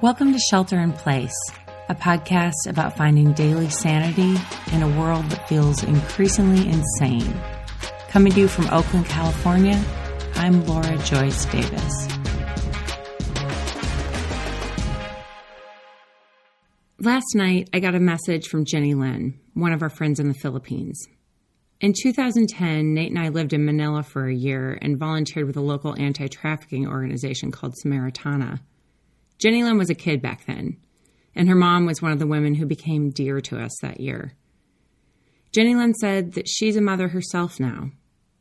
Welcome to Shelter in Place, a podcast about finding daily sanity in a world that feels increasingly insane. Coming to you from Oakland, California, I'm Laura Joyce Davis. Last night, I got a message from Jenny Lynn, one of our friends in the Philippines. In 2010, Nate and I lived in Manila for a year and volunteered with a local anti trafficking organization called Samaritana. Jenny Lynn was a kid back then, and her mom was one of the women who became dear to us that year. Jenny Lynn said that she's a mother herself now.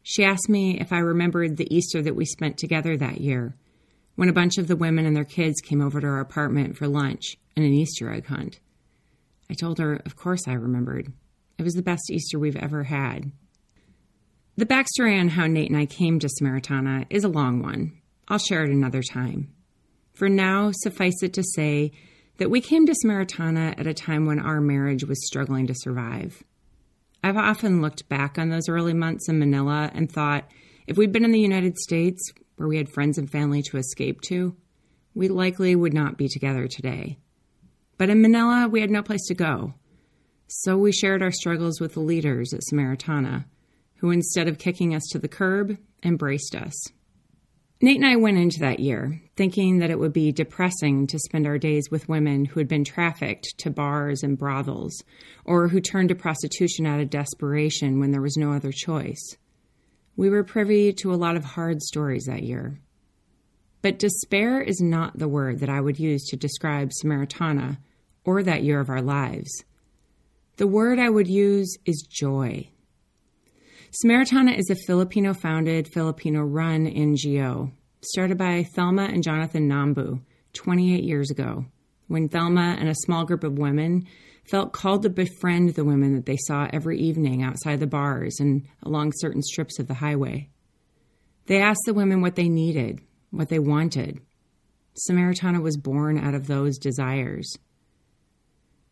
She asked me if I remembered the Easter that we spent together that year, when a bunch of the women and their kids came over to our apartment for lunch and an Easter egg hunt. I told her, of course I remembered. It was the best Easter we've ever had. The backstory on how Nate and I came to Samaritana is a long one. I'll share it another time. For now, suffice it to say that we came to Samaritana at a time when our marriage was struggling to survive. I've often looked back on those early months in Manila and thought if we'd been in the United States, where we had friends and family to escape to, we likely would not be together today. But in Manila, we had no place to go. So we shared our struggles with the leaders at Samaritana, who instead of kicking us to the curb, embraced us. Nate and I went into that year thinking that it would be depressing to spend our days with women who had been trafficked to bars and brothels, or who turned to prostitution out of desperation when there was no other choice. We were privy to a lot of hard stories that year. But despair is not the word that I would use to describe Samaritana or that year of our lives. The word I would use is joy. Samaritana is a Filipino founded, Filipino run NGO started by Thelma and Jonathan Nambu 28 years ago when Thelma and a small group of women felt called to befriend the women that they saw every evening outside the bars and along certain strips of the highway. They asked the women what they needed, what they wanted. Samaritana was born out of those desires.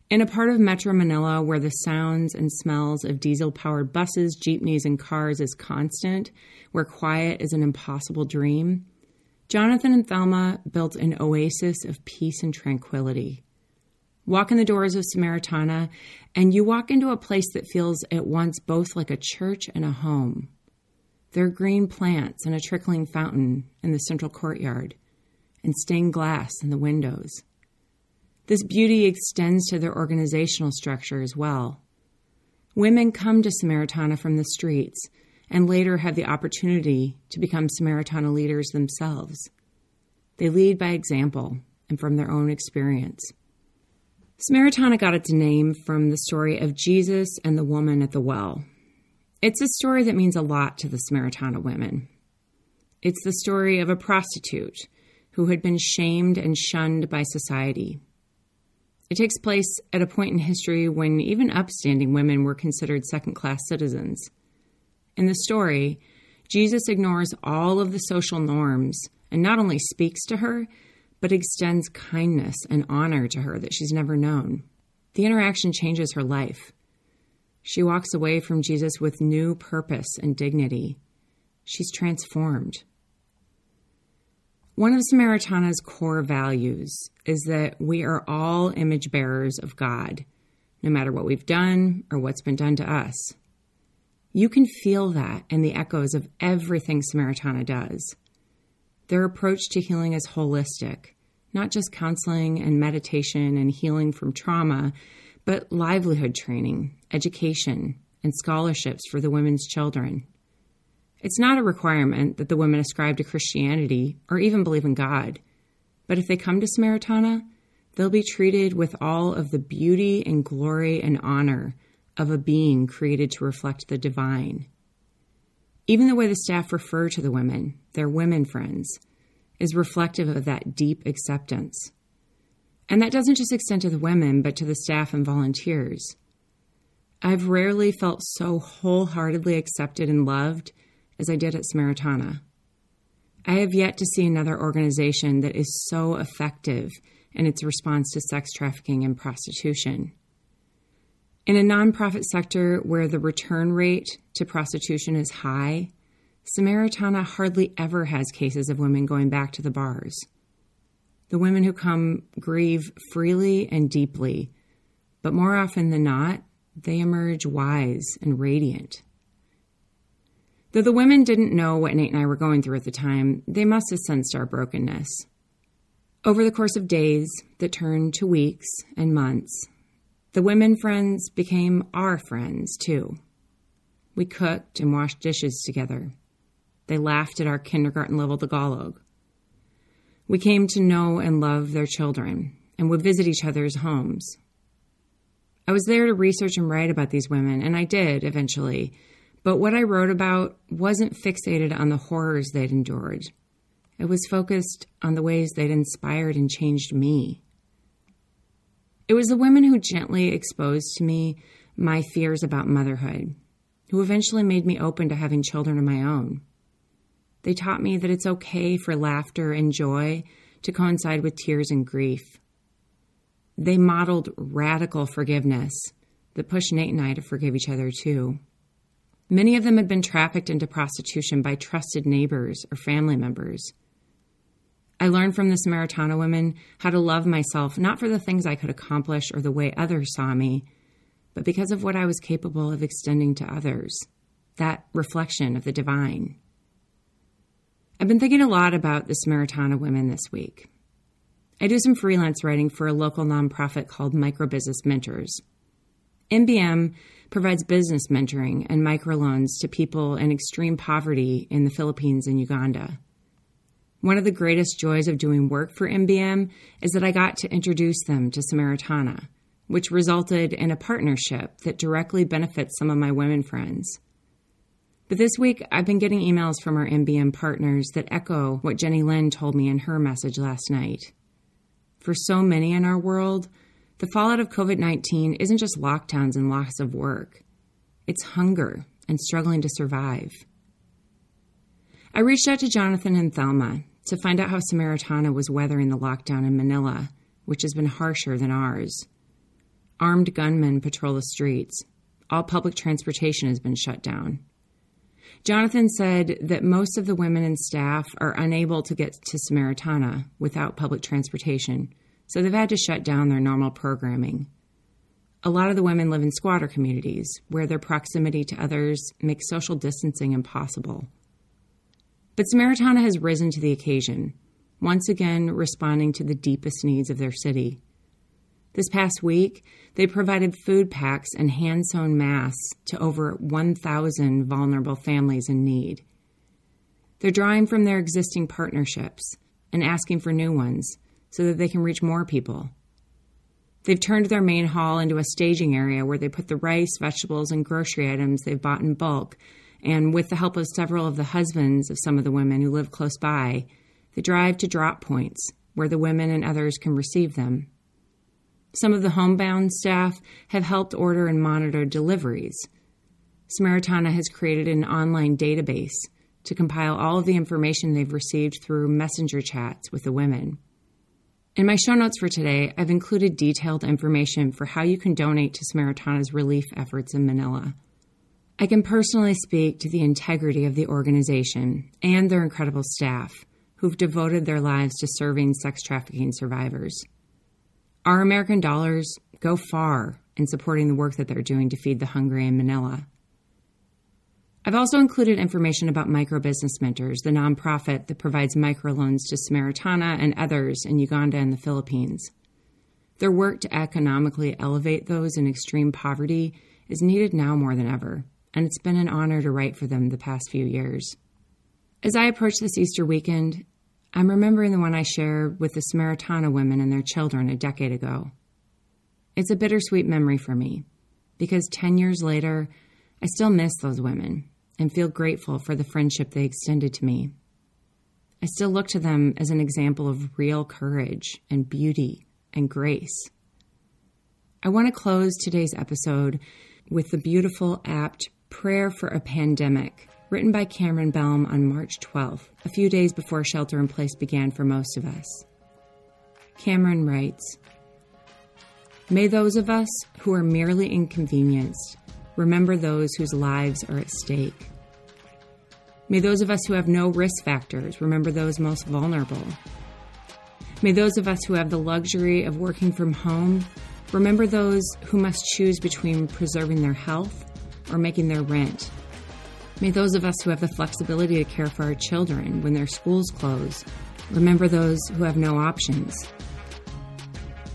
In a part of Metro Manila where the sounds and smells of diesel powered buses, jeepneys, and cars is constant, where quiet is an impossible dream, Jonathan and Thelma built an oasis of peace and tranquility. Walk in the doors of Samaritana, and you walk into a place that feels at once both like a church and a home. There are green plants and a trickling fountain in the central courtyard, and stained glass in the windows. This beauty extends to their organizational structure as well. Women come to Samaritana from the streets and later have the opportunity to become Samaritana leaders themselves. They lead by example and from their own experience. Samaritana got its name from the story of Jesus and the woman at the well. It's a story that means a lot to the Samaritana women. It's the story of a prostitute who had been shamed and shunned by society it takes place at a point in history when even upstanding women were considered second class citizens. In the story, Jesus ignores all of the social norms and not only speaks to her, but extends kindness and honor to her that she's never known. The interaction changes her life. She walks away from Jesus with new purpose and dignity. She's transformed. One of Samaritana's core values is that we are all image bearers of God, no matter what we've done or what's been done to us. You can feel that in the echoes of everything Samaritana does. Their approach to healing is holistic, not just counseling and meditation and healing from trauma, but livelihood training, education, and scholarships for the women's children. It's not a requirement that the women ascribe to Christianity or even believe in God. But if they come to Samaritana, they'll be treated with all of the beauty and glory and honor of a being created to reflect the divine. Even the way the staff refer to the women, their women friends, is reflective of that deep acceptance. And that doesn't just extend to the women, but to the staff and volunteers. I've rarely felt so wholeheartedly accepted and loved as I did at Samaritana. I have yet to see another organization that is so effective in its response to sex trafficking and prostitution. In a nonprofit sector where the return rate to prostitution is high, Samaritana hardly ever has cases of women going back to the bars. The women who come grieve freely and deeply, but more often than not, they emerge wise and radiant. Though the women didn't know what Nate and I were going through at the time, they must have sensed our brokenness. Over the course of days that turned to weeks and months, the women friends became our friends too. We cooked and washed dishes together. They laughed at our kindergarten level Tagalog. We came to know and love their children and would visit each other's homes. I was there to research and write about these women, and I did eventually, but what I wrote about wasn't fixated on the horrors they'd endured. It was focused on the ways they'd inspired and changed me. It was the women who gently exposed to me my fears about motherhood, who eventually made me open to having children of my own. They taught me that it's okay for laughter and joy to coincide with tears and grief. They modeled radical forgiveness that pushed Nate and I to forgive each other too. Many of them had been trafficked into prostitution by trusted neighbors or family members. I learned from the Samaritana women how to love myself, not for the things I could accomplish or the way others saw me, but because of what I was capable of extending to others that reflection of the divine. I've been thinking a lot about the Samaritana women this week. I do some freelance writing for a local nonprofit called Microbusiness Mentors. MBM provides business mentoring and microloans to people in extreme poverty in the Philippines and Uganda. One of the greatest joys of doing work for MBM is that I got to introduce them to Samaritana, which resulted in a partnership that directly benefits some of my women friends. But this week, I've been getting emails from our MBM partners that echo what Jenny Lynn told me in her message last night. For so many in our world, the fallout of COVID 19 isn't just lockdowns and loss of work, it's hunger and struggling to survive. I reached out to Jonathan and Thelma to find out how Samaritana was weathering the lockdown in Manila, which has been harsher than ours. Armed gunmen patrol the streets. All public transportation has been shut down. Jonathan said that most of the women and staff are unable to get to Samaritana without public transportation so they've had to shut down their normal programming. A lot of the women live in squatter communities where their proximity to others makes social distancing impossible. But Samaritana has risen to the occasion, once again responding to the deepest needs of their city. This past week, they provided food packs and hand sewn masks to over 1,000 vulnerable families in need. They're drawing from their existing partnerships and asking for new ones so that they can reach more people. They've turned their main hall into a staging area where they put the rice, vegetables, and grocery items they've bought in bulk. And with the help of several of the husbands of some of the women who live close by, they drive to drop points where the women and others can receive them. Some of the homebound staff have helped order and monitor deliveries. Samaritana has created an online database to compile all of the information they've received through messenger chats with the women. In my show notes for today, I've included detailed information for how you can donate to Samaritana's relief efforts in Manila. I can personally speak to the integrity of the organization and their incredible staff who've devoted their lives to serving sex trafficking survivors. Our American dollars go far in supporting the work that they're doing to feed the hungry in Manila. I've also included information about Microbusiness Mentors, the nonprofit that provides microloans to Samaritana and others in Uganda and the Philippines. Their work to economically elevate those in extreme poverty is needed now more than ever, and it's been an honor to write for them the past few years. As I approach this Easter weekend, I'm remembering the one I shared with the Samaritana women and their children a decade ago. It's a bittersweet memory for me because 10 years later, I still miss those women and feel grateful for the friendship they extended to me. I still look to them as an example of real courage and beauty and grace. I want to close today's episode with the beautiful, apt Prayer for a Pandemic, written by Cameron Bellm on March 12th, a few days before shelter in place began for most of us. Cameron writes May those of us who are merely inconvenienced remember those whose lives are at stake. May those of us who have no risk factors remember those most vulnerable. May those of us who have the luxury of working from home remember those who must choose between preserving their health or making their rent. May those of us who have the flexibility to care for our children when their schools close remember those who have no options.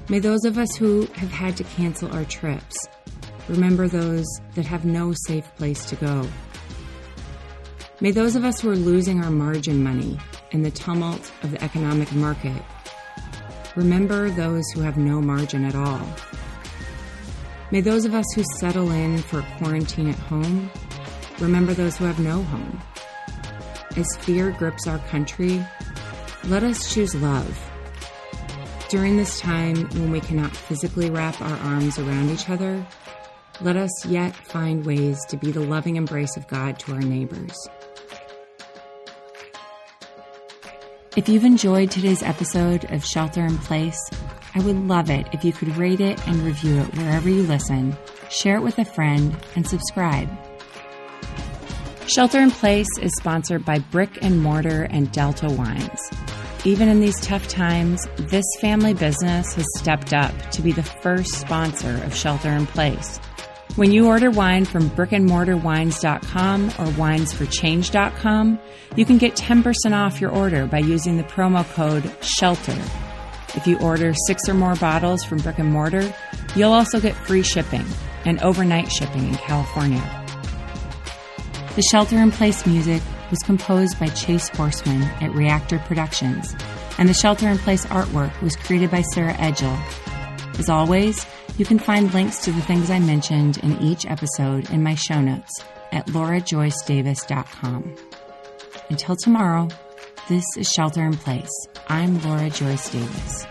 May those of us who have had to cancel our trips remember those that have no safe place to go. May those of us who are losing our margin money in the tumult of the economic market remember those who have no margin at all. May those of us who settle in for quarantine at home remember those who have no home. As fear grips our country, let us choose love. During this time when we cannot physically wrap our arms around each other, let us yet find ways to be the loving embrace of God to our neighbors. If you've enjoyed today's episode of Shelter in Place, I would love it if you could rate it and review it wherever you listen, share it with a friend, and subscribe. Shelter in Place is sponsored by Brick and Mortar and Delta Wines. Even in these tough times, this family business has stepped up to be the first sponsor of Shelter in Place. When you order wine from brickandmortarwines.com or winesforchange.com, you can get 10% off your order by using the promo code SHELTER. If you order six or more bottles from Brick and Mortar, you'll also get free shipping and overnight shipping in California. The Shelter in Place music was composed by Chase Horseman at Reactor Productions, and the Shelter in Place artwork was created by Sarah Edgel. As always, you can find links to the things I mentioned in each episode in my show notes at laurajoycedavis.com. Until tomorrow, this is Shelter in Place. I'm Laura Joyce Davis.